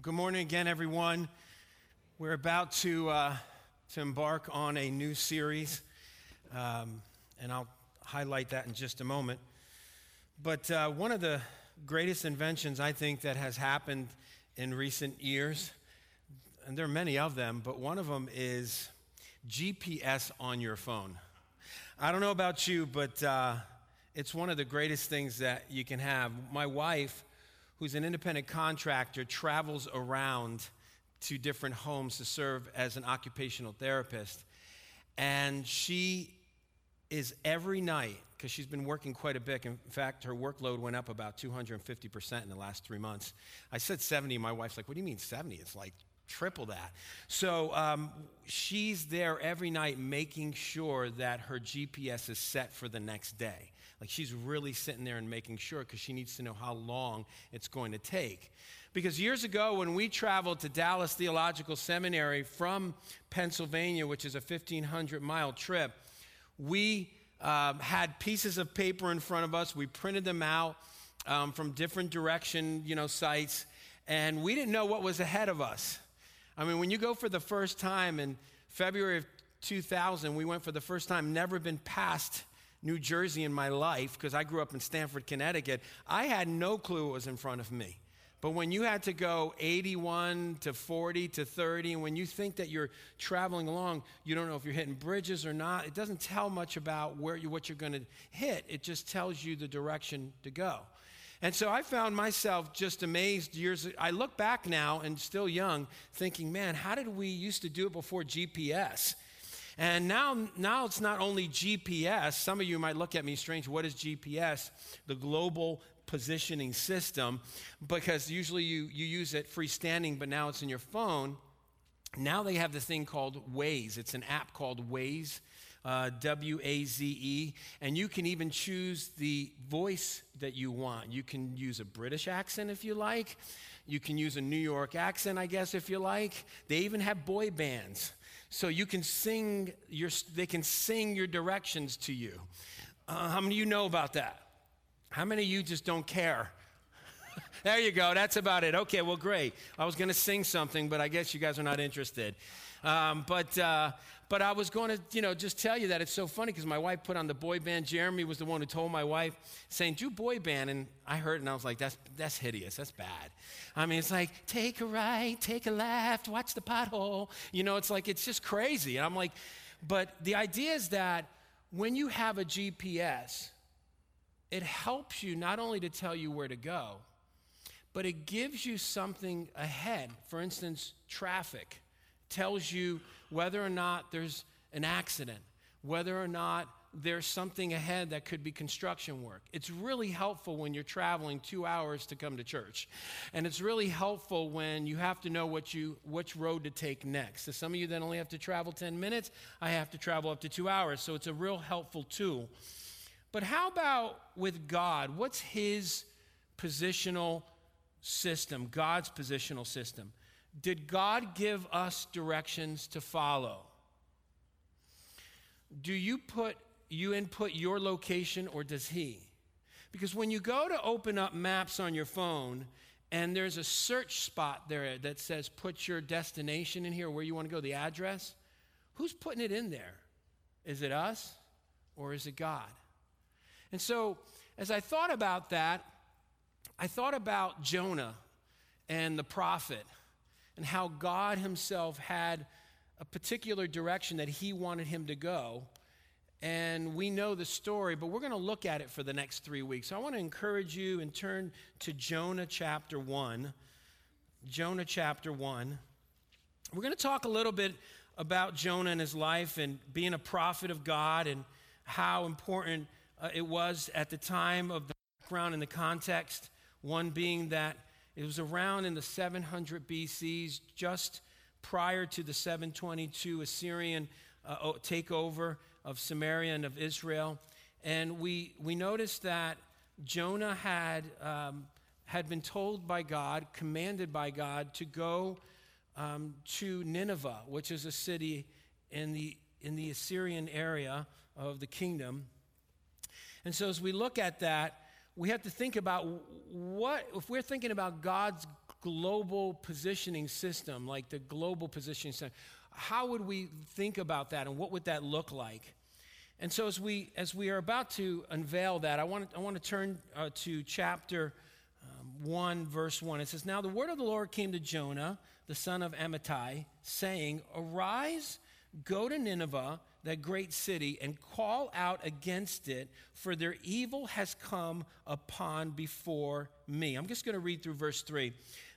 Good morning again, everyone. We're about to, uh, to embark on a new series, um, and I'll highlight that in just a moment. But uh, one of the greatest inventions I think that has happened in recent years, and there are many of them, but one of them is GPS on your phone. I don't know about you, but uh, it's one of the greatest things that you can have. My wife who's an independent contractor, travels around to different homes to serve as an occupational therapist. And she is every night, because she's been working quite a bit. In fact, her workload went up about 250% in the last three months. I said 70. My wife's like, What do you mean 70? It's like triple that. So um, she's there every night making sure that her GPS is set for the next day. Like she's really sitting there and making sure because she needs to know how long it's going to take. Because years ago, when we traveled to Dallas Theological Seminary from Pennsylvania, which is a 1,500 mile trip, we um, had pieces of paper in front of us. We printed them out um, from different direction, you know, sites, and we didn't know what was ahead of us. I mean, when you go for the first time in February of 2000, we went for the first time, never been past New Jersey in my life because I grew up in Stamford, Connecticut. I had no clue what was in front of me. But when you had to go 81 to 40 to 30, and when you think that you're traveling along, you don't know if you're hitting bridges or not. It doesn't tell much about where you, what you're going to hit. It just tells you the direction to go. And so I found myself just amazed years. I look back now and still young, thinking, man, how did we used to do it before GPS? And now, now it's not only GPS. Some of you might look at me strange. What is GPS? The global positioning system, because usually you, you use it freestanding, but now it's in your phone. Now they have the thing called Waze. It's an app called Waze, uh, W A Z E, and you can even choose the voice that you want. You can use a British accent if you like. You can use a New York accent, I guess, if you like. They even have boy bands. So you can sing your, they can sing your directions to you. Uh, how many of you know about that? How many of you just don't care? there you go. That's about it. Okay, well, great. I was going to sing something, but I guess you guys are not interested. Um, but uh, but I was going to, you know, just tell you that it's so funny because my wife put on the boy band. Jeremy was the one who told my wife, saying, do boy band. And I heard and I was like, that's, that's hideous. That's bad. I mean, it's like, take a right, take a left, watch the pothole. You know, it's like, it's just crazy. And I'm like, but the idea is that when you have a GPS, it helps you not only to tell you where to go, but it gives you something ahead. For instance, traffic tells you whether or not there's an accident, whether or not there's something ahead that could be construction work. It's really helpful when you're traveling two hours to come to church. And it's really helpful when you have to know what you, which road to take next. So some of you that only have to travel 10 minutes, I have to travel up to two hours. So it's a real helpful tool. But how about with God? What's His positional system, God's positional system? Did God give us directions to follow? Do you put you input your location or does he? Because when you go to open up maps on your phone and there's a search spot there that says put your destination in here where you want to go, the address, who's putting it in there? Is it us or is it God? And so as I thought about that, I thought about Jonah and the prophet and how God Himself had a particular direction that He wanted him to go. And we know the story, but we're going to look at it for the next three weeks. So I want to encourage you and turn to Jonah chapter 1. Jonah chapter 1. We're going to talk a little bit about Jonah and his life and being a prophet of God and how important uh, it was at the time of the background and the context. One being that it was around in the 700 BCs, just prior to the 722 Assyrian uh, takeover of Samaria and of Israel. And we, we noticed that Jonah had, um, had been told by God, commanded by God, to go um, to Nineveh, which is a city in the, in the Assyrian area of the kingdom. And so as we look at that, we have to think about what, if we're thinking about God's global positioning system, like the global positioning system, how would we think about that and what would that look like? And so, as we, as we are about to unveil that, I want I want to turn uh, to chapter um, 1, verse 1. It says, Now the word of the Lord came to Jonah, the son of Amittai, saying, Arise, go to Nineveh, that great city, and call out against it, for their evil has come upon before me. I'm just going to read through verse 3.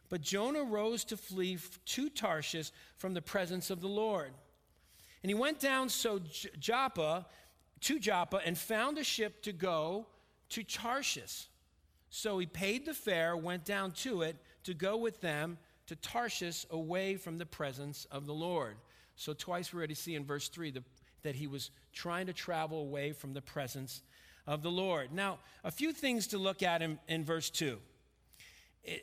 But Jonah rose to flee to Tarshish from the presence of the Lord. And he went down so Joppa to Joppa and found a ship to go to Tarshish. So he paid the fare, went down to it to go with them to Tarshish away from the presence of the Lord. So twice we already see in verse 3 the, that he was trying to travel away from the presence of the Lord. Now, a few things to look at in, in verse 2.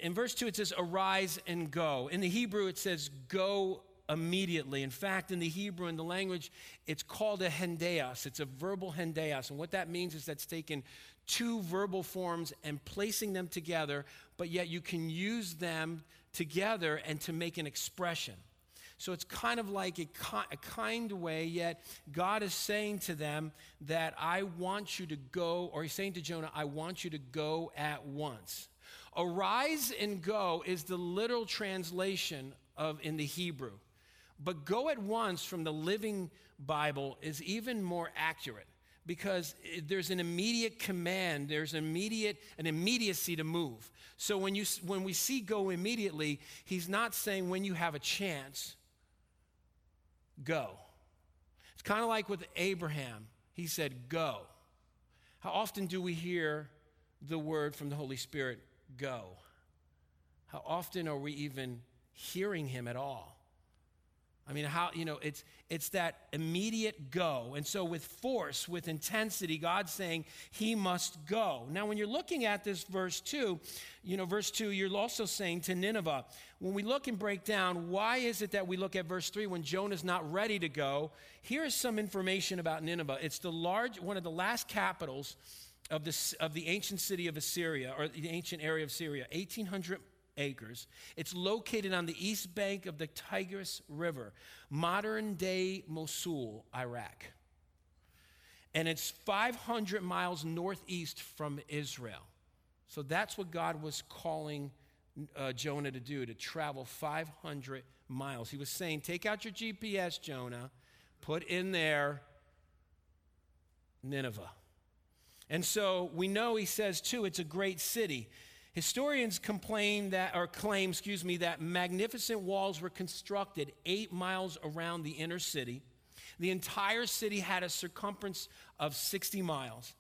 In verse 2, it says, Arise and go. In the Hebrew, it says, Go immediately. In fact, in the Hebrew, in the language, it's called a hendiadys. It's a verbal hendiadys. And what that means is that's taken two verbal forms and placing them together, but yet you can use them together and to make an expression. So it's kind of like a, a kind way, yet God is saying to them that I want you to go, or he's saying to Jonah, I want you to go at once. Arise and go is the literal translation of in the Hebrew. But go at once from the Living Bible is even more accurate because there's an immediate command, there's immediate, an immediacy to move. So when, you, when we see go immediately, he's not saying when you have a chance, go. It's kind of like with Abraham. He said, go. How often do we hear the word from the Holy Spirit, go? How often are we even hearing him at all? I mean, how, you know, it's, it's that immediate go. And so, with force, with intensity, God's saying he must go. Now, when you're looking at this verse 2, you know, verse 2, you're also saying to Nineveh, when we look and break down, why is it that we look at verse 3 when Jonah's not ready to go? Here's some information about Nineveh. It's the large, one of the last capitals of, the of the ancient city of Assyria, or the ancient area of Syria, 1,800 acres. It's located on the east bank of the Tigris River, modern day Mosul, Iraq. And it's 500 miles northeast from Israel. So that's what God was calling uh, Jonah to do, to travel 500 miles. He was saying, Take out your GPS, Jonah, put in there Nineveh. And so we know he says, too, it's a great city. Historians complain that, or claim, excuse me, that magnificent walls were constructed eight miles around the inner city. The entire city had a circumference of 60 miles.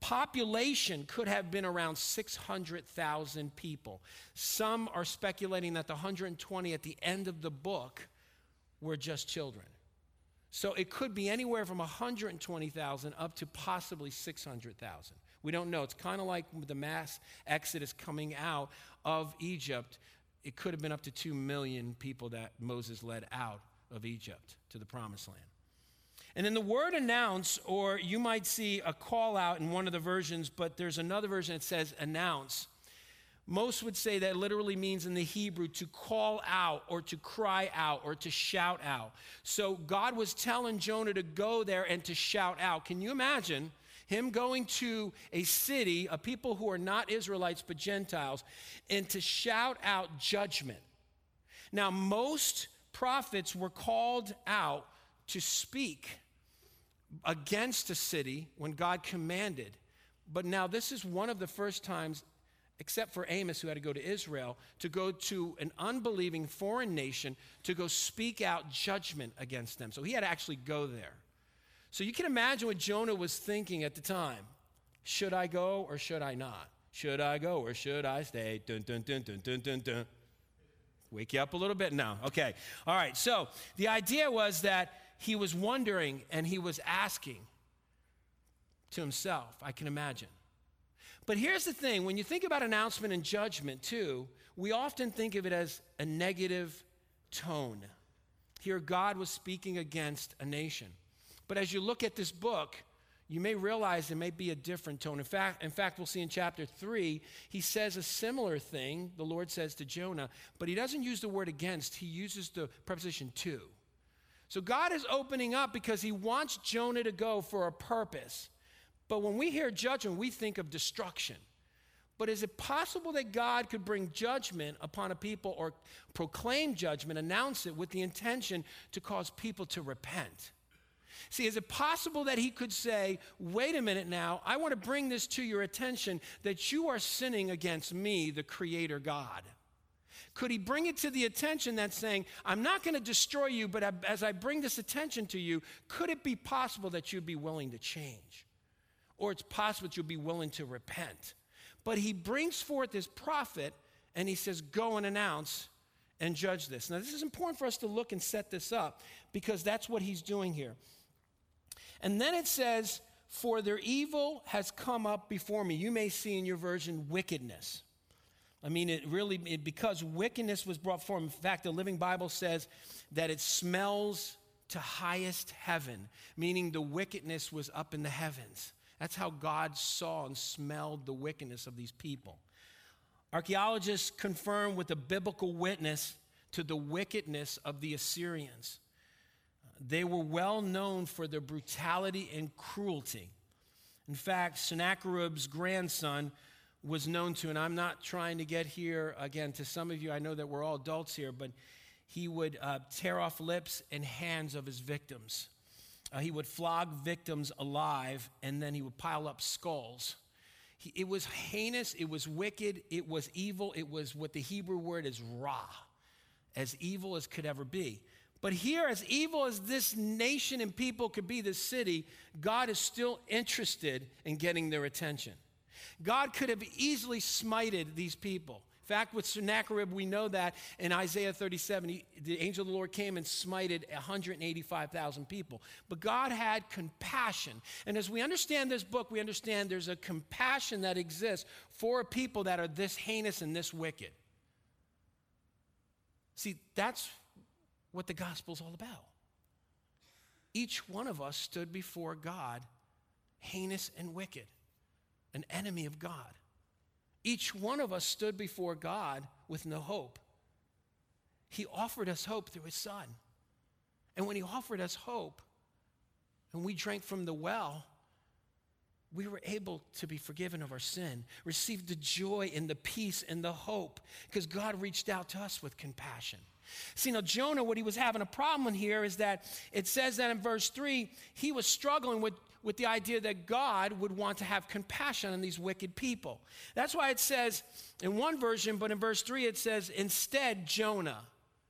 Population could have been around 600,000 people. Some are speculating that the 120 at the end of the book were just children. So it could be anywhere from 120,000 up to possibly 600,000. We don't know. It's kind of like the mass exodus coming out of Egypt. It could have been up to 2 million people that Moses led out of Egypt to the promised land. And then the word announce, or you might see a call out in one of the versions, but there's another version that says announce. Most would say that literally means in the Hebrew to call out or to cry out or to shout out. So God was telling Jonah to go there and to shout out. Can you imagine him going to a city of people who are not Israelites but Gentiles and to shout out judgment. Now, most prophets were called out to speak against a city when God commanded. But now, this is one of the first times, except for Amos, who had to go to Israel, to go to an unbelieving foreign nation to go speak out judgment against them. So he had to actually go there. So you can imagine what Jonah was thinking at the time. Should I go or should I not? Should I go or should I stay? Dun, dun, dun, dun, dun, dun, dun. Wake you up a little bit now. Okay. All right. So the idea was that he was wondering and he was asking to himself, I can imagine. But here's the thing when you think about announcement and judgment, too, we often think of it as a negative tone. Here, God was speaking against a nation. But as you look at this book, you may realize there may be a different tone. In fact, in fact, we'll see in chapter 3, he says a similar thing, the Lord says to Jonah, but he doesn't use the word against, he uses the preposition to. So God is opening up because he wants Jonah to go for a purpose. But when we hear judgment, we think of destruction. But is it possible that God could bring judgment upon a people or proclaim judgment, announce it with the intention to cause people to repent? See, is it possible that he could say, wait a minute now, I want to bring this to your attention that you are sinning against me, the Creator God? Could he bring it to the attention that's saying, I'm not going to destroy you, but as I bring this attention to you, could it be possible that you'd be willing to change? Or it's possible that you'd be willing to repent. But he brings forth this prophet and he says, Go and announce and judge this. Now, this is important for us to look and set this up because that's what he's doing here. And then it says, For their evil has come up before me. You may see in your version wickedness. I mean, it really, it, because wickedness was brought forth. In fact, the Living Bible says that it smells to highest heaven, meaning the wickedness was up in the heavens. That's how God saw and smelled the wickedness of these people. Archaeologists confirm with a biblical witness to the wickedness of the Assyrians. They were well known for their brutality and cruelty. In fact, Sennacherib's grandson was known to, and I'm not trying to get here again to some of you, I know that we're all adults here, but he would uh, tear off lips and hands of his victims. Uh, he would flog victims alive, and then he would pile up skulls. He, it was heinous, it was wicked, it was evil, it was what the Hebrew word is ra, as evil as could ever be. But here, as evil as this nation and people could be, this city, God is still interested in getting their attention. God could have easily smited these people. In fact, with Sennacherib, we know that in Isaiah 37, he, the angel of the Lord came and smited 185,000 people. But God had compassion. And as we understand this book, we understand there's a compassion that exists for people that are this heinous and this wicked. See, that's what the gospel's all about. Each one of us stood before God heinous and wicked, an enemy of God. Each one of us stood before God with no hope. He offered us hope through his son. And when he offered us hope, and we drank from the well, we were able to be forgiven of our sin, receive the joy and the peace and the hope, because God reached out to us with compassion. See, now Jonah, what he was having a problem here is that it says that in verse 3, he was struggling with, with the idea that God would want to have compassion on these wicked people. That's why it says in one version, but in verse 3, it says, instead, Jonah.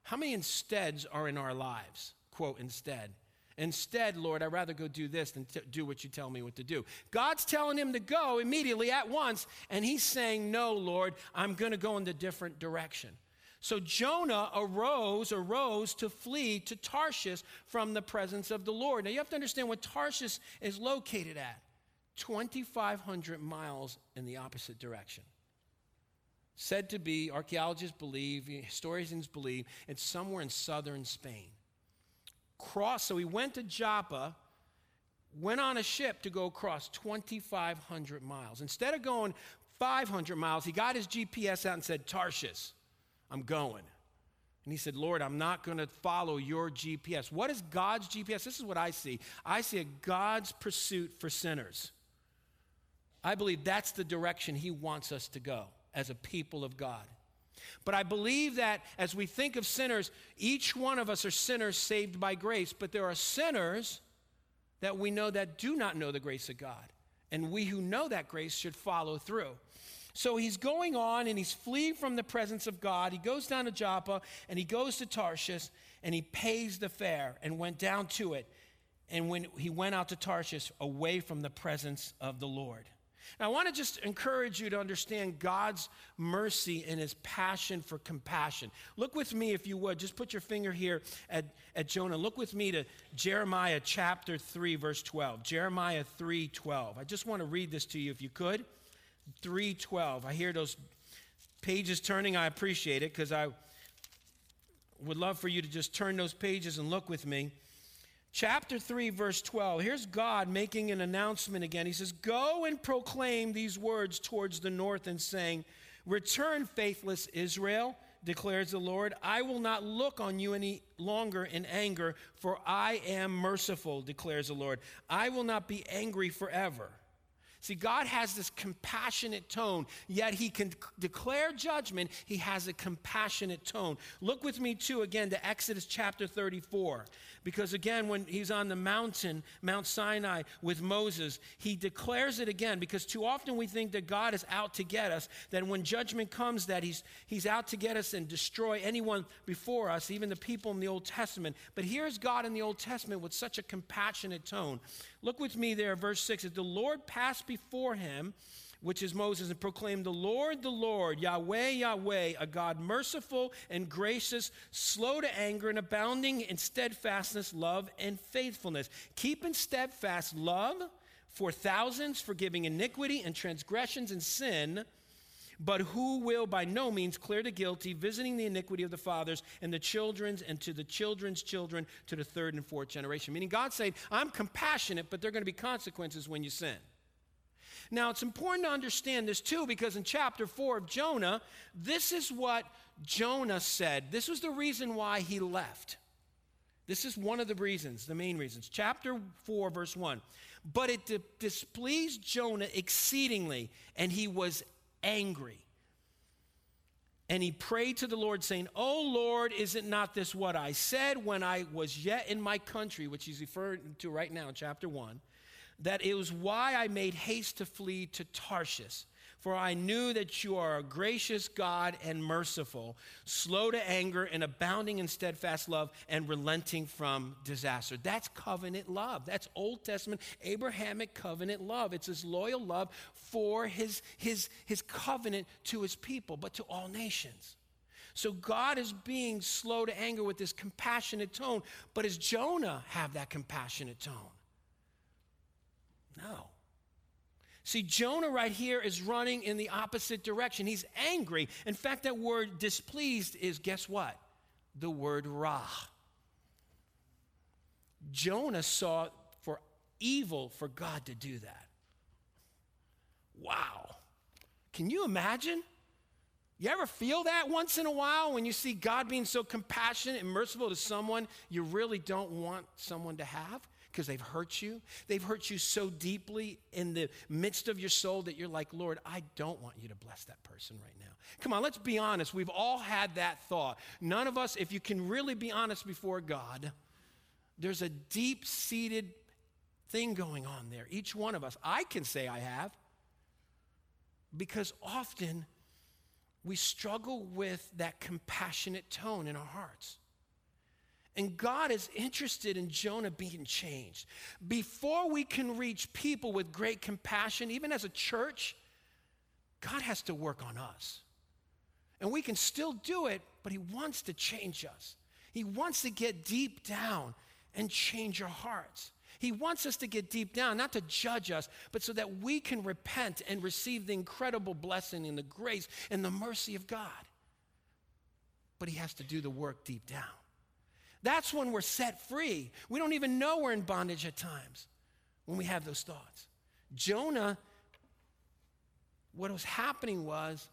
How many insteads are in our lives? Quote, instead. Instead, Lord, I'd rather go do this than t- do what you tell me what to do. God's telling him to go immediately at once, and he's saying, No, Lord, I'm going to go in the different direction. So Jonah arose, arose to flee to Tarshish from the presence of the Lord. Now you have to understand what Tarshish is located at 2,500 miles in the opposite direction. Said to be, archaeologists believe, historians believe, it's somewhere in southern Spain. Cross, so he went to Joppa, went on a ship to go across 2,500 miles. Instead of going 500 miles, he got his GPS out and said, Tarshish. I'm going. And he said, Lord, I'm not going to follow your GPS. What is God's GPS? This is what I see. I see a God's pursuit for sinners. I believe that's the direction he wants us to go as a people of God. But I believe that as we think of sinners, each one of us are sinners saved by grace, but there are sinners that we know that do not know the grace of God. And we who know that grace should follow through. So he's going on and he's fleeing from the presence of God. He goes down to Joppa and he goes to Tarshish and he pays the fare and went down to it. And when he went out to Tarshish, away from the presence of the Lord. Now, I want to just encourage you to understand God's mercy and his passion for compassion. Look with me, if you would. Just put your finger here at, at Jonah. Look with me to Jeremiah chapter 3, verse 12. Jeremiah 3 12. I just want to read this to you, if you could. 3:12. I hear those pages turning. I appreciate it because I would love for you to just turn those pages and look with me. Chapter 3, verse 12. Here's God making an announcement again. He says, Go and proclaim these words towards the north and saying, Return, faithless Israel, declares the Lord. I will not look on you any longer in anger, for I am merciful, declares the Lord. I will not be angry forever. See, God has this compassionate tone, yet He can declare judgment. He has a compassionate tone. Look with me, too, again to Exodus chapter 34. Because again, when he's on the mountain, Mount Sinai, with Moses, he declares it again. Because too often we think that God is out to get us, that when judgment comes, that he's, he's out to get us and destroy anyone before us, even the people in the Old Testament. But here's God in the Old Testament with such a compassionate tone. Look with me there, verse 6. As the Lord passed before him, which is Moses, and proclaimed, The Lord, the Lord, Yahweh, Yahweh, a God merciful and gracious, slow to anger, and abounding in steadfastness, love, and faithfulness. Keeping steadfast love for thousands, forgiving iniquity and transgressions and sin, but who will by no means clear the guilty, visiting the iniquity of the fathers and the children's and to the children's children to the third and fourth generation. Meaning God saying, I'm compassionate, but there are going to be consequences when you sin. Now, it's important to understand this too, because in chapter 4 of Jonah, this is what Jonah said. This was the reason why he left. This is one of the reasons, the main reasons. Chapter 4, verse 1. But it di- displeased Jonah exceedingly, and he was angry. And he prayed to the Lord, saying, Oh Lord, is it not this what I said when I was yet in my country, which he's referring to right now chapter 1? that it was why I made haste to flee to Tarshish. For I knew that you are a gracious God and merciful, slow to anger and abounding in steadfast love and relenting from disaster. That's covenant love. That's Old Testament Abrahamic covenant love. It's his loyal love for his, his, his covenant to his people, but to all nations. So God is being slow to anger with this compassionate tone, but does Jonah have that compassionate tone? No. See, Jonah right here is running in the opposite direction. He's angry. In fact, that word displeased is guess what? The word ra. Jonah saw for evil for God to do that. Wow. Can you imagine? You ever feel that once in a while when you see God being so compassionate and merciful to someone you really don't want someone to have? Because they've hurt you. They've hurt you so deeply in the midst of your soul that you're like, Lord, I don't want you to bless that person right now. Come on, let's be honest. We've all had that thought. None of us, if you can really be honest before God, there's a deep seated thing going on there. Each one of us. I can say I have because often we struggle with that compassionate tone in our hearts. And God is interested in Jonah being changed. Before we can reach people with great compassion, even as a church, God has to work on us. And we can still do it, but He wants to change us. He wants to get deep down and change our hearts. He wants us to get deep down, not to judge us, but so that we can repent and receive the incredible blessing and the grace and the mercy of God. But He has to do the work deep down. That's when we're set free. We don't even know we're in bondage at times when we have those thoughts. Jonah, what was happening was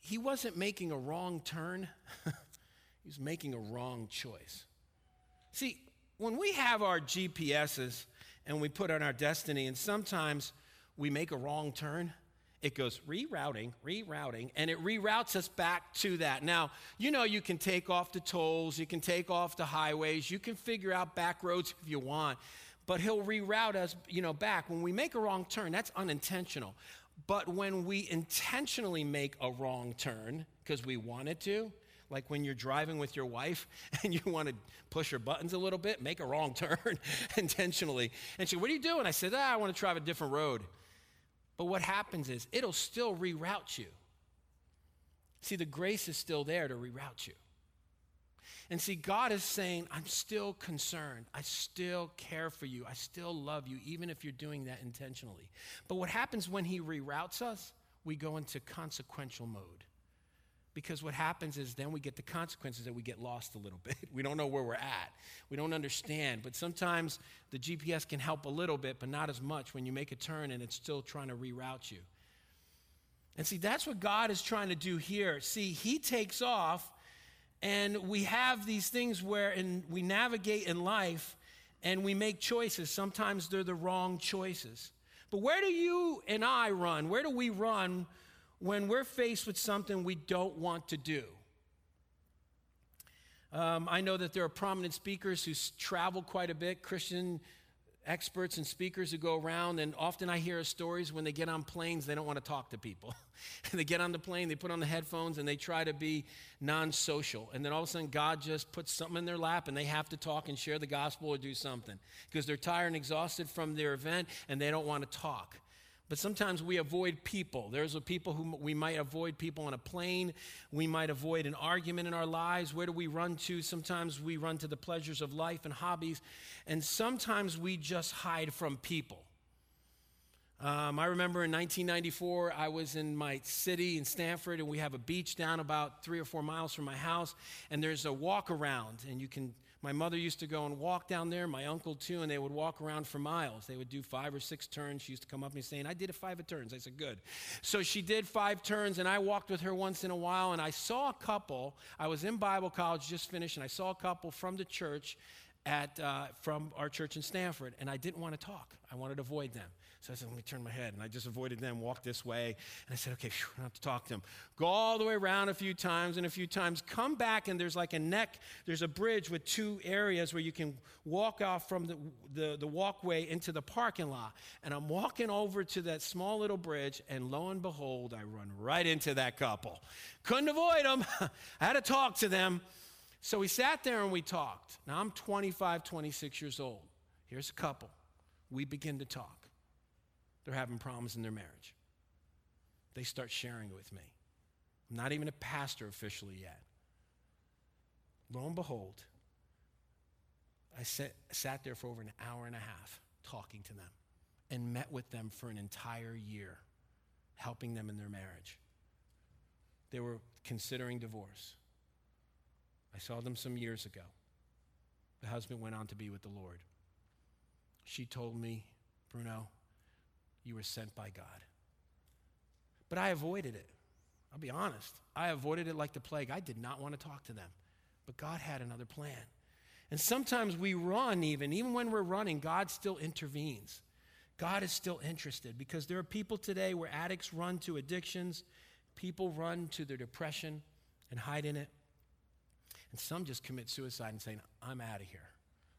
he wasn't making a wrong turn, he was making a wrong choice. See, when we have our GPSs and we put on our destiny, and sometimes we make a wrong turn, it goes rerouting, rerouting, and it reroutes us back to that. Now, you know, you can take off the tolls, you can take off the highways, you can figure out back roads if you want, but he'll reroute us, you know, back. When we make a wrong turn, that's unintentional. But when we intentionally make a wrong turn because we wanted to, like when you're driving with your wife and you want to push her buttons a little bit, make a wrong turn intentionally. And she, what are you doing? I said, ah, I want to try a different road. But what happens is it'll still reroute you. See, the grace is still there to reroute you. And see, God is saying, I'm still concerned. I still care for you. I still love you, even if you're doing that intentionally. But what happens when He reroutes us? We go into consequential mode Because what happens is then we get the consequences that we get lost a little bit. We don't know where we're at. We don't understand. But sometimes the GPS can help a little bit, but not as much when you make a turn and it's still trying to reroute you. And see, that's what God is trying to do here. See, He takes off, and we have these things where in, we navigate in life and we make choices. Sometimes they're the wrong choices. But where do you and I run? Where do we run when we're faced with something we don't want to do? Um, I know that there are prominent speakers who travel quite a bit, Christian experts and speakers who go around, and often I hear stories when they get on planes, they don't want to talk to people. they get on the plane, they put on the headphones, and they try to be non social. And then all of a sudden, God just puts something in their lap, and they have to talk and share the gospel or do something because they're tired and exhausted from their event, and they don't want to talk. But sometimes we avoid people. There's a people who we might avoid people on a plane. We might avoid an argument in our lives. Where do we run to? Sometimes we run to the pleasures of life and hobbies. And sometimes we just hide from people. Um, I remember in 1994, I was in my city in Stamford, and we have a beach down about three or four miles from my house. And there's a walk around, and you can my mother used to go and walk down there, my uncle too, and they would walk around for miles. They would do five or six turns. She used to come up to me saying, I did five of turns. I said, Good. So she did five turns, and I walked with her once in a while, and I saw a couple. I was in Bible college, just finished, and I saw a couple from the church at, uh, from our church in Stamford, and I didn't want to talk. I wanted to avoid them. So I said, let me turn my head. And I just avoided them, walked this way. And I said, okay, I have to talk to them. Go all the way around a few times and a few times. Come back, and there's like a neck, there's a bridge with two areas where you can walk off from the, the, the walkway into the parking lot. And I'm walking over to that small little bridge, and lo and behold, I run right into that couple. Couldn't avoid them. I had to talk to them. So we sat there and we talked. Now I'm 25, 26 years old. Here's a couple. We begin to talk. They're having problems in their marriage. They start sharing it with me. I'm not even a pastor officially yet. Lo and behold, I sat, sat there for over an hour and a half talking to them and met with them for an entire year, helping them in their marriage. They were considering divorce. I saw them some years ago. The husband went on to be with the Lord. She told me, Bruno, you were sent by God. But I avoided it. I'll be honest. I avoided it like the plague. I did not want to talk to them. But God had another plan. And sometimes we run, even, even when we're running, God still intervenes. God is still interested because there are people today where addicts run to addictions, people run to their depression and hide in it. And some just commit suicide and say, I'm out of here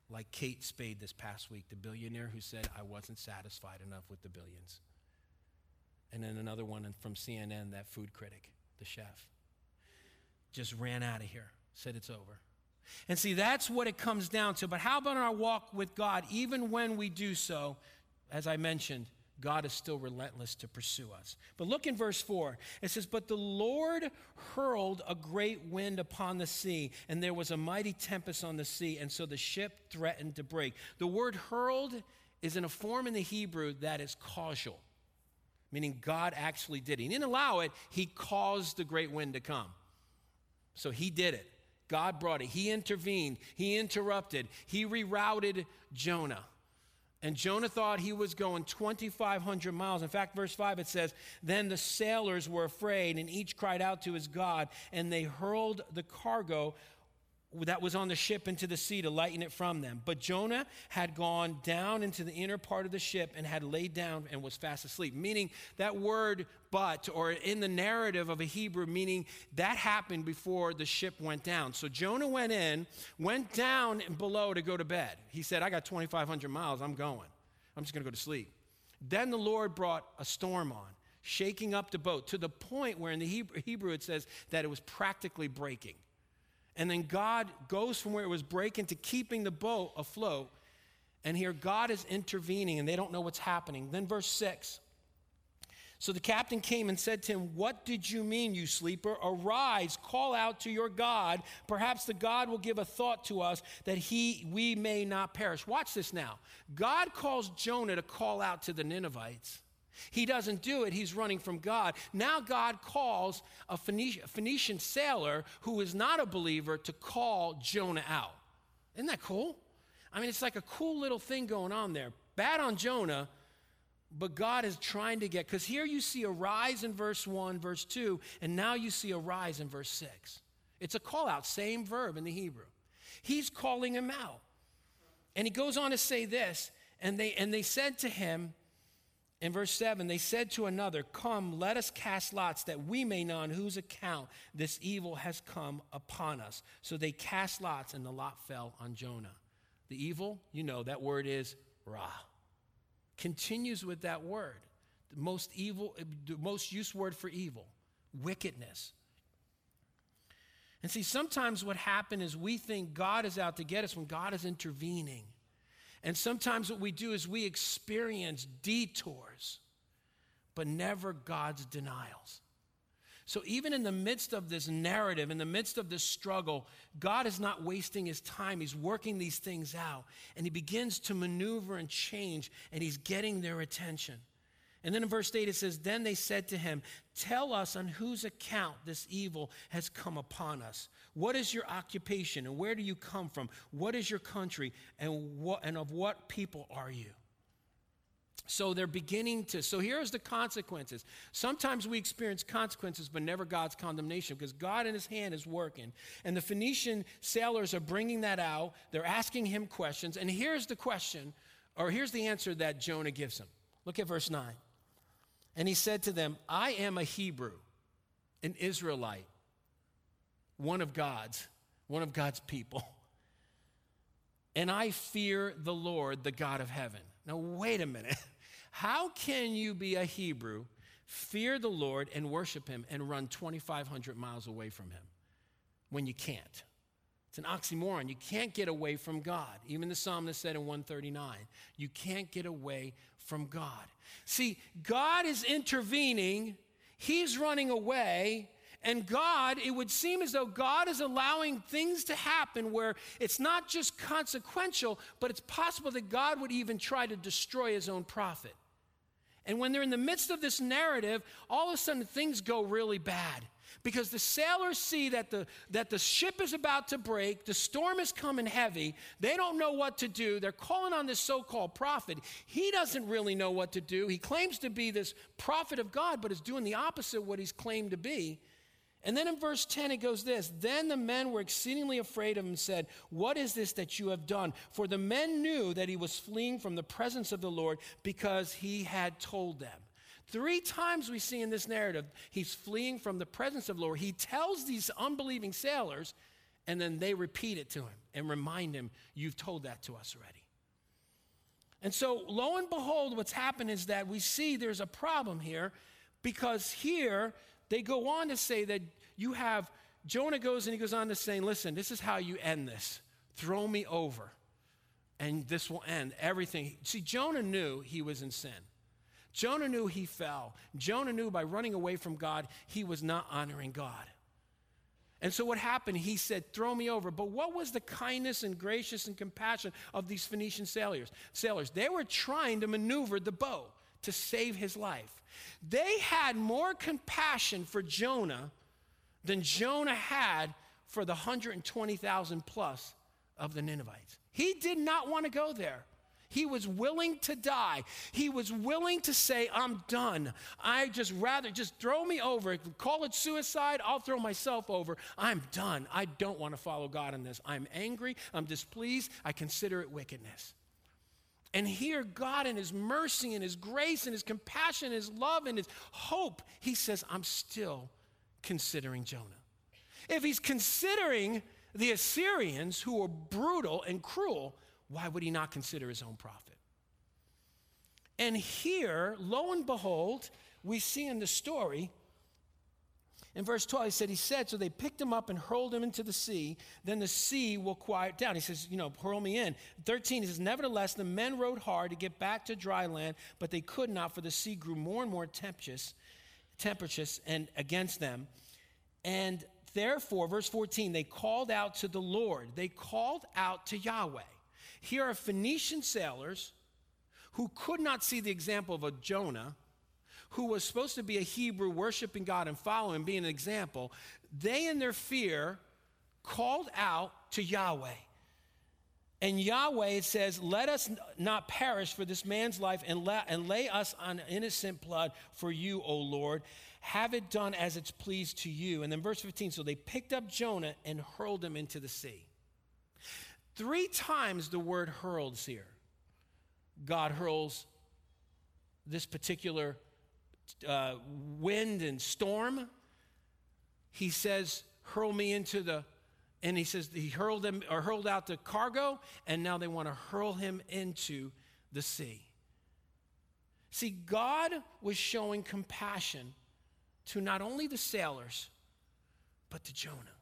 like Kate Spade this past week, the billionaire who said, I wasn't satisfied enough with the billions. And then another one from CNN, that food critic, the chef, just ran out of here, said it's over. And see, that's what it comes down to. But how about our walk with God? Even when we do so, as I mentioned, God is still relentless to pursue us. But look in verse 4. It says, But the Lord hurled a great wind upon the sea, and there was a mighty tempest on the sea, and so the ship threatened to break. The word hurled is in a form in the Hebrew that is causal, meaning God actually did it. He didn't allow it, He caused the great wind to come. So He did it. God brought it. He intervened. He interrupted. He rerouted Jonah. And Jonah thought he was going 2,500 miles. In fact, verse 5 it says, Then the sailors were afraid, and each cried out to his God, and they hurled the cargo that was on the ship into the sea to lighten it from them. But Jonah had gone down into the inner part of the ship and had laid down and was fast asleep. Meaning that word but, or in the narrative of a Hebrew, meaning that happened before the ship went down. So Jonah went in, went down below to go to bed. He said, I got 2,500 miles, I'm going. I'm just going to go to sleep. Then the Lord brought a storm on, shaking up the boat to the point where in the Hebrew it says that it was practically breaking. And then God goes from where it was breaking to keeping the boat afloat. And here God is intervening and they don't know what's happening. Then, verse 6. So the captain came and said to him, What did you mean, you sleeper? Arise, call out to your God. Perhaps the God will give a thought to us that he, we may not perish. Watch this now. God calls Jonah to call out to the Ninevites. He doesn't do it, he's running from God. Now, God calls a Phoenician sailor who is not a believer to call Jonah out. Isn't that cool? I mean, it's like a cool little thing going on there. Bad on Jonah, but God is trying to get, because here you see a rise in verse 1, verse 2, and now you see a rise in verse 6. It's a call out, same verb in the Hebrew. He's calling him out. And he goes on to say this, and they, and they said to him, in verse 7, they said to another, Come, let us cast lots that we may know on whose account this evil has come upon us. So they cast lots, and the lot fell on Jonah. The evil, you know, that word is Ra. Continues with that word. The most evil, the most used word for evil, wickedness. And see, sometimes what happens is we think God is out to get us when God is intervening. And sometimes what we do is we experience detours, but never God's denials. So, even in the midst of this narrative, in the midst of this struggle, God is not wasting his time. He's working these things out. And he begins to maneuver and change, and he's getting their attention. And then in verse 8 it says, Then they said to him, Tell us on whose account this evil has come upon us. What is your occupation and where do you come from? What is your country and, what, and of what people are you? So they're beginning to. So here's the consequences. Sometimes we experience consequences, but never God's condemnation because God in his hand is working. And the Phoenician sailors are bringing that out. They're asking him questions. And here's the question, or here's the answer that Jonah gives him. Look at verse 9. And he said to them, I am a Hebrew, an Israelite, one of God's, one of God's people. And I fear the Lord, the God of heaven. Now, wait a minute. How can you be a Hebrew, fear the Lord, and worship him and run 2,500 miles away from him when you can't? It's an oxymoron. You can't get away from God. Even the psalmist said in 139, you can't get away from God. See, God is intervening, He's running away. And God, it would seem as though God is allowing things to happen where it's not just consequential, but it's possible that God would even try to destroy his own prophet. And when they're in the midst of this narrative, all of a sudden things go really bad because the sailors see that the, that the ship is about to break, the storm is coming heavy, they don't know what to do. They're calling on this so called prophet. He doesn't really know what to do. He claims to be this prophet of God, but is doing the opposite of what he's claimed to be. And then in verse 10, it goes this Then the men were exceedingly afraid of him and said, What is this that you have done? For the men knew that he was fleeing from the presence of the Lord because he had told them. Three times we see in this narrative, he's fleeing from the presence of the Lord. He tells these unbelieving sailors, and then they repeat it to him and remind him, You've told that to us already. And so, lo and behold, what's happened is that we see there's a problem here because here they go on to say that you have, Jonah goes and he goes on to say, Listen, this is how you end this. Throw me over, and this will end everything. See, Jonah knew he was in sin. Jonah knew he fell. Jonah knew by running away from God, he was not honoring God. And so what happened? He said, Throw me over. But what was the kindness and gracious and compassion of these Phoenician sailors? Sailors, they were trying to maneuver the boat to save his life. They had more compassion for Jonah than Jonah had for the 120,000 plus of the Ninevites. He did not want to go there. He was willing to die. He was willing to say, I'm done. I just rather just throw me over. Call it suicide. I'll throw myself over. I'm done. I don't want to follow God in this. I'm angry. I'm displeased. I consider it wickedness. And here, God, in His mercy and His grace and His compassion, and His love and His hope, He says, I'm still considering Jonah. If He's considering the Assyrians who were brutal and cruel, why would he not consider his own prophet? And here, lo and behold, we see in the story, in verse 12, he said, He said, So they picked him up and hurled him into the sea. Then the sea will quiet down. He says, You know, hurl me in. 13, he says, Nevertheless, the men rowed hard to get back to dry land, but they could not, for the sea grew more and more tempestuous, tempestuous and against them. And therefore, verse 14, they called out to the Lord. They called out to Yahweh. Here are Phoenician sailors who could not see the example of a Jonah who was supposed to be a Hebrew, worshiping God and following, being an example, they in their fear called out to Yahweh. And Yahweh, says, Let us not perish for this man's life and, la- and lay us on innocent blood for you, O Lord. Have it done as it's pleased to you. And then verse 15 so they picked up Jonah and hurled him into the sea. Three times the word hurls here. God hurls this particular uh, wind and storm. He says, hurl me into the and he says he hurled them or hurled out the cargo, and now they want to hurl him into the sea. See, God was showing compassion to not only the sailors, but to Jonah.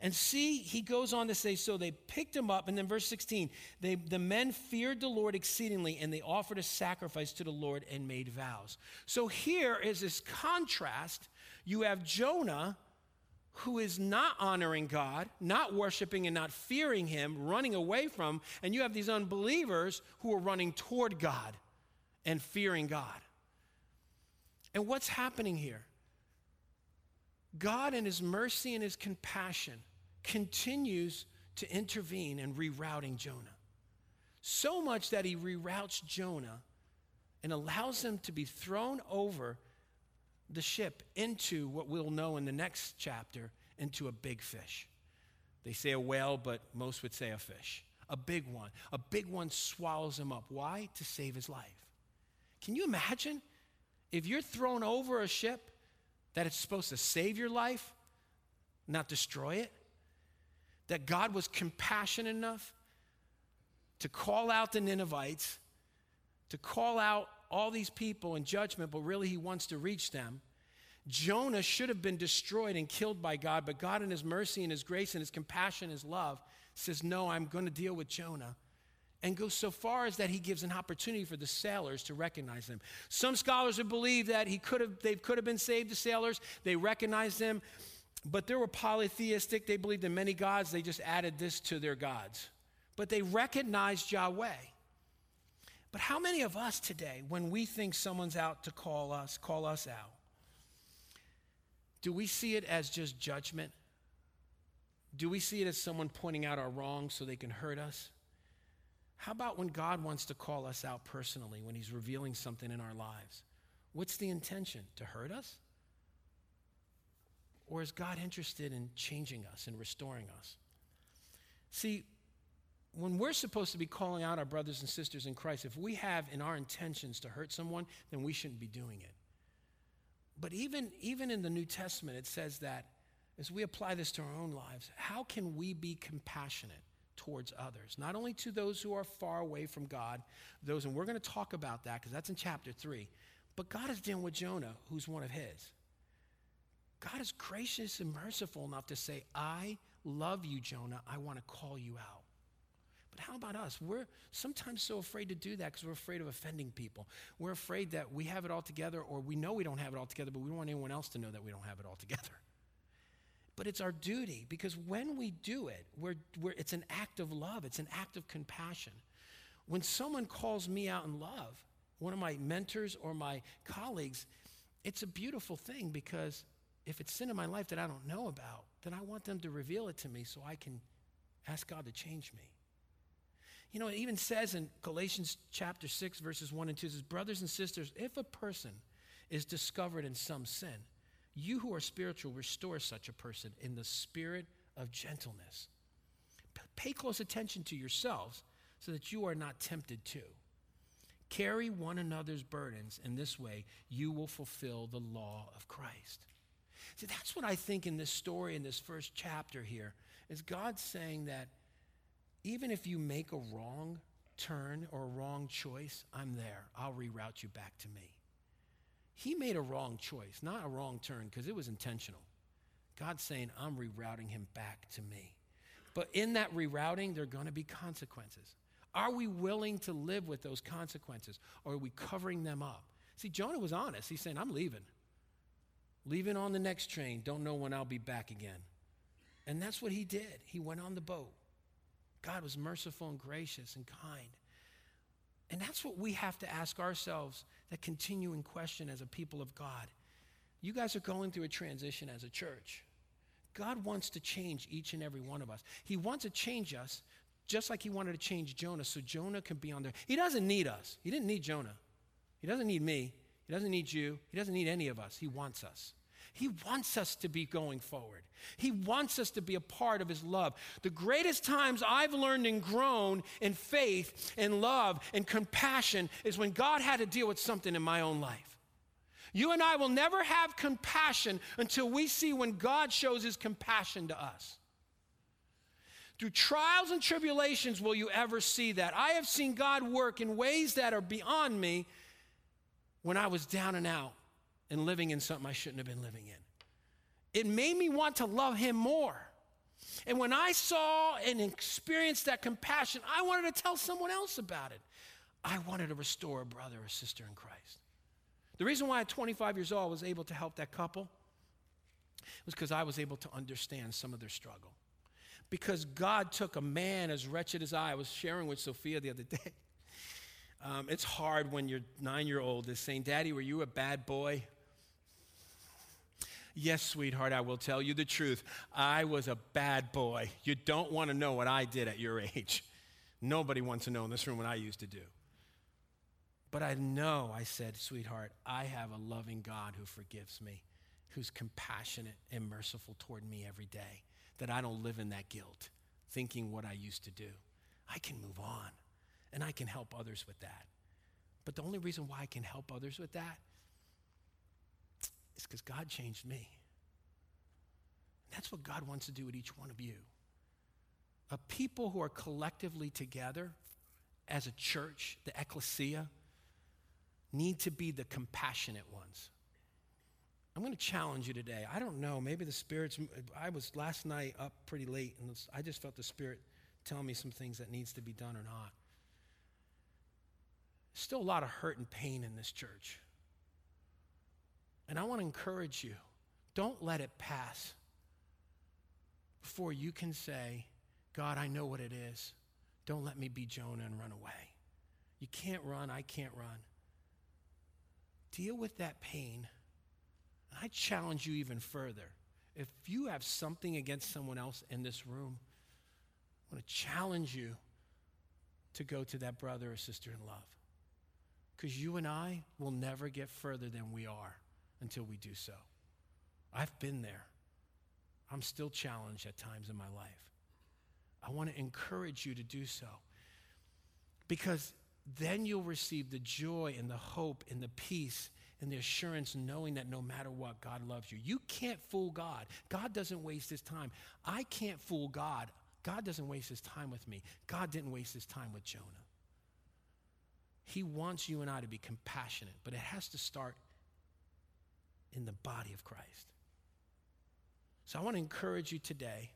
And see, he goes on to say, so they picked him up, and then verse 16, they, the men feared the Lord exceedingly, and they offered a sacrifice to the Lord and made vows. So here is this contrast. You have Jonah who is not honoring God, not worshiping and not fearing Him, running away from, and you have these unbelievers who are running toward God and fearing God. And what's happening here? God, in His mercy and His compassion, continues to intervene in rerouting Jonah. So much that He reroutes Jonah and allows him to be thrown over the ship into what we'll know in the next chapter into a big fish. They say a whale, but most would say a fish. A big one. A big one swallows him up. Why? To save his life. Can you imagine if you're thrown over a ship that it's supposed to save your life, not destroy it? That God was compassionate enough to call out the Ninevites, to call out all these people in judgment, but really he wants to reach them. Jonah should have been destroyed and killed by God, but God, in his mercy and his grace and his compassion and his love, says, No, I'm going to deal with Jonah. And goes so far as that he gives an opportunity for the sailors to recognize him. Some scholars would believe that he could have, they could have been saved, the sailors. They recognized him, but they were polytheistic. They believed in many gods. They just added this to their gods. But they recognized Yahweh. But how many of us today, when we think someone's out to call us, call us out, do we see it as just judgment? Do we see it as someone pointing out our wrongs so they can hurt us? How about when God wants to call us out personally, when He's revealing something in our lives? What's the intention? To hurt us? Or is God interested in changing us and restoring us? See, when we're supposed to be calling out our brothers and sisters in Christ, if we have in our intentions to hurt someone, then we shouldn't be doing it. But even, even in the New Testament, it says that as we apply this to our own lives, how can we be compassionate towards others? Not only to those who are far away from God, those, and we're going to talk about that because that's in chapter three, but God is dealing with Jonah, who's one of his. God is gracious and merciful enough to say, I love you, Jonah. I want to call you out. But how about us? We're sometimes so afraid to do that because we're afraid of offending people. We're afraid that we have it all together, or we know we don't have it all together, but we don't want anyone else to know that we don't have it all together. But it's our duty because when we do it, we're, we're, it's an act of love, it's an act of compassion. When someone calls me out in love, one of my mentors or my colleagues, it's a beautiful thing because if it's sin in my life that I don't know about, then I want them to reveal it to me so I can ask God to change me. You know, it even says in Galatians chapter 6, verses 1 and 2, says, Brothers and sisters, if a person is discovered in some sin, you who are spiritual restore such a person in the spirit of gentleness. Pay close attention to yourselves so that you are not tempted too. Carry one another's burdens. In this way, you will fulfill the law of Christ. See, that's what I think in this story, in this first chapter here, is God saying that even if you make a wrong turn or a wrong choice, I'm there. I'll reroute you back to me. He made a wrong choice, not a wrong turn, because it was intentional. God's saying, I'm rerouting him back to me. But in that rerouting, there are going to be consequences. Are we willing to live with those consequences, or are we covering them up? See, Jonah was honest. He's saying, I'm leaving. Leaving on the next train. Don't know when I'll be back again. And that's what he did. He went on the boat. God was merciful and gracious and kind. And that's what we have to ask ourselves that continuing question as a people of God. You guys are going through a transition as a church. God wants to change each and every one of us. He wants to change us just like he wanted to change Jonah so Jonah can be on there. He doesn't need us. He didn't need Jonah. He doesn't need me. He doesn't need you. He doesn't need any of us. He wants us. He wants us to be going forward. He wants us to be a part of His love. The greatest times I've learned and grown in faith and love and compassion is when God had to deal with something in my own life. You and I will never have compassion until we see when God shows His compassion to us. Through trials and tribulations will you ever see that. I have seen God work in ways that are beyond me when I was down and out and living in something I shouldn't have been living in. It made me want to love him more. And when I saw and experienced that compassion, I wanted to tell someone else about it. I wanted to restore a brother or sister in Christ. The reason why at 25 years old I was able to help that couple was because I was able to understand some of their struggle. Because God took a man as wretched as I. I was sharing with Sophia the other day. Um, it's hard when your nine year old is saying, Daddy, were you a bad boy? Yes, sweetheart, I will tell you the truth. I was a bad boy. You don't want to know what I did at your age. Nobody wants to know in this room what I used to do. But I know, I said, sweetheart, I have a loving God who forgives me, who's compassionate and merciful toward me every day, that I don't live in that guilt, thinking what I used to do. I can move on and I can help others with that. But the only reason why I can help others with that is because God changed me. And That's what God wants to do with each one of you. A people who are collectively together as a church, the ecclesia, need to be the compassionate ones. I'm going to challenge you today. I don't know, maybe the Spirit's, I was last night up pretty late and I just felt the Spirit tell me some things that needs to be done or not. Still a lot of hurt and pain in this church. And I want to encourage you don't let it pass before you can say, God, I know what it is. Don't let me be Jonah and run away. You can't run, I can't run. Deal with that pain. And I challenge you even further. If you have something against someone else in this room, I want to challenge you to go to that brother or sister in love. Because you and I will never get further than we are until we do so. I've been there. I'm still challenged at times in my life. I want to encourage you to do so. Because then you'll receive the joy and the hope and the peace and the assurance knowing that no matter what, God loves you. You can't fool God. God doesn't waste his time. I can't fool God. God doesn't waste his time with me. God didn't waste his time with Jonah. He wants you and I to be compassionate, but it has to start in the body of Christ. So I want to encourage you today,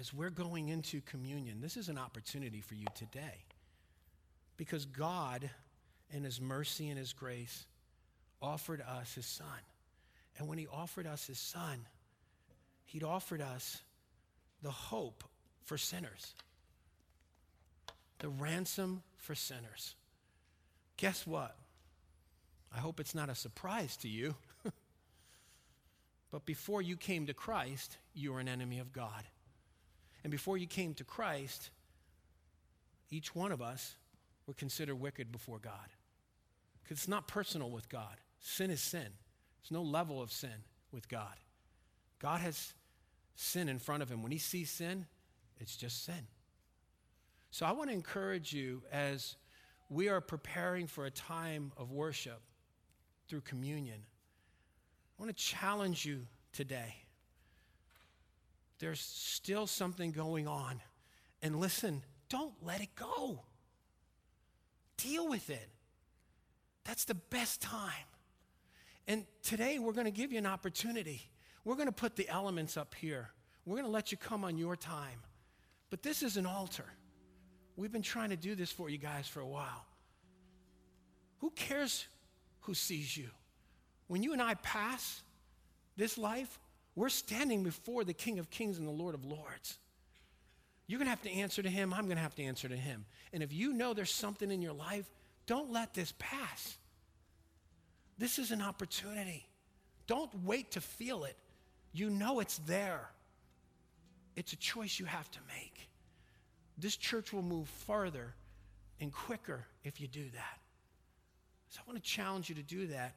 as we're going into communion, this is an opportunity for you today. Because God, in His mercy and His grace, offered us His Son. And when He offered us His Son, He'd offered us the hope for sinners, the ransom for sinners. Guess what? I hope it's not a surprise to you. but before you came to Christ, you were an enemy of God. And before you came to Christ, each one of us were considered wicked before God. Because it's not personal with God. Sin is sin. There's no level of sin with God. God has sin in front of him. When he sees sin, it's just sin. So I want to encourage you as we are preparing for a time of worship through communion. I want to challenge you today. There's still something going on. And listen, don't let it go. Deal with it. That's the best time. And today we're going to give you an opportunity. We're going to put the elements up here. We're going to let you come on your time. But this is an altar. We've been trying to do this for you guys for a while. Who cares who sees you? When you and I pass this life, we're standing before the King of Kings and the Lord of Lords. You're going to have to answer to him. I'm going to have to answer to him. And if you know there's something in your life, don't let this pass. This is an opportunity. Don't wait to feel it. You know it's there. It's a choice you have to make. This church will move farther and quicker if you do that. So I want to challenge you to do that.